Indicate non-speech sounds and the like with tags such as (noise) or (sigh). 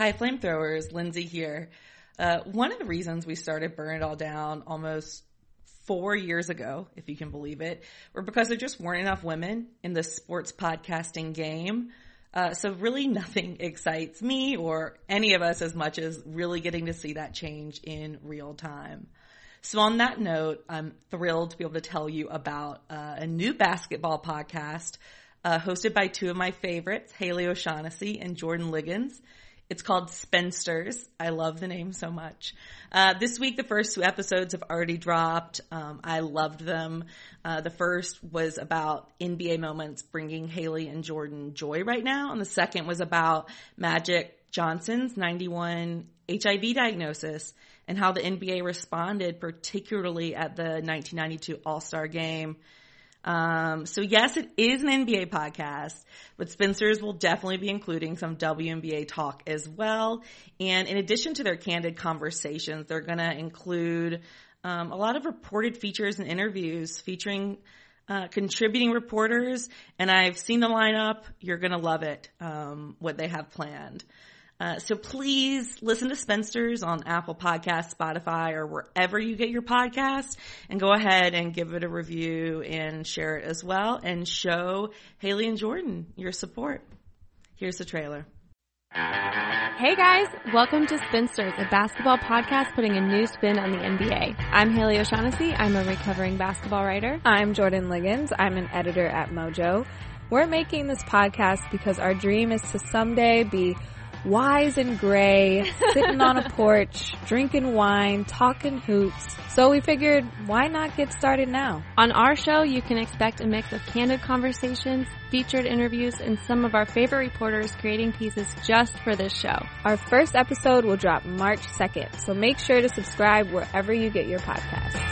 Hi, flamethrowers. Lindsay here. Uh, one of the reasons we started Burn It All Down almost four years ago, if you can believe it, were because there just weren't enough women in the sports podcasting game. Uh, so really (laughs) nothing excites me or any of us as much as really getting to see that change in real time. So on that note, I'm thrilled to be able to tell you about uh, a new basketball podcast uh, hosted by two of my favorites, Haley O'Shaughnessy and Jordan Ligons. It's called Spinsters. I love the name so much. Uh, this week, the first two episodes have already dropped. Um, I loved them. Uh, the first was about NBA moments bringing Haley and Jordan joy right now, and the second was about Magic Johnson's 91 HIV diagnosis and how the NBA responded, particularly at the 1992 All Star game. Um, so yes, it is an NBA podcast, but Spinsters will definitely be including some WNBA talk as well. And in addition to their candid conversations, they're going to include um, a lot of reported features and interviews featuring uh, contributing reporters. And I've seen the lineup. You're going to love it. Um, what they have planned. Uh, so please listen to Spinsters on Apple Podcasts, Spotify, or wherever you get your podcasts and go ahead and give it a review and share it as well and show Haley and Jordan your support. Here's the trailer. Hey guys, welcome to Spinsters, a basketball podcast putting a new spin on the NBA. I'm Haley O'Shaughnessy. I'm a recovering basketball writer. I'm Jordan Ligons. I'm an editor at Mojo. We're making this podcast because our dream is to someday be wise and gray, sitting on a (laughs) porch, drinking wine, talking hoops. So we figured, why not get started now? On our show, you can expect a mix of candid conversations, featured interviews, and some of our favorite reporters creating pieces just for this show. Our first episode will drop March 2nd, so make sure to subscribe wherever you get your podcasts.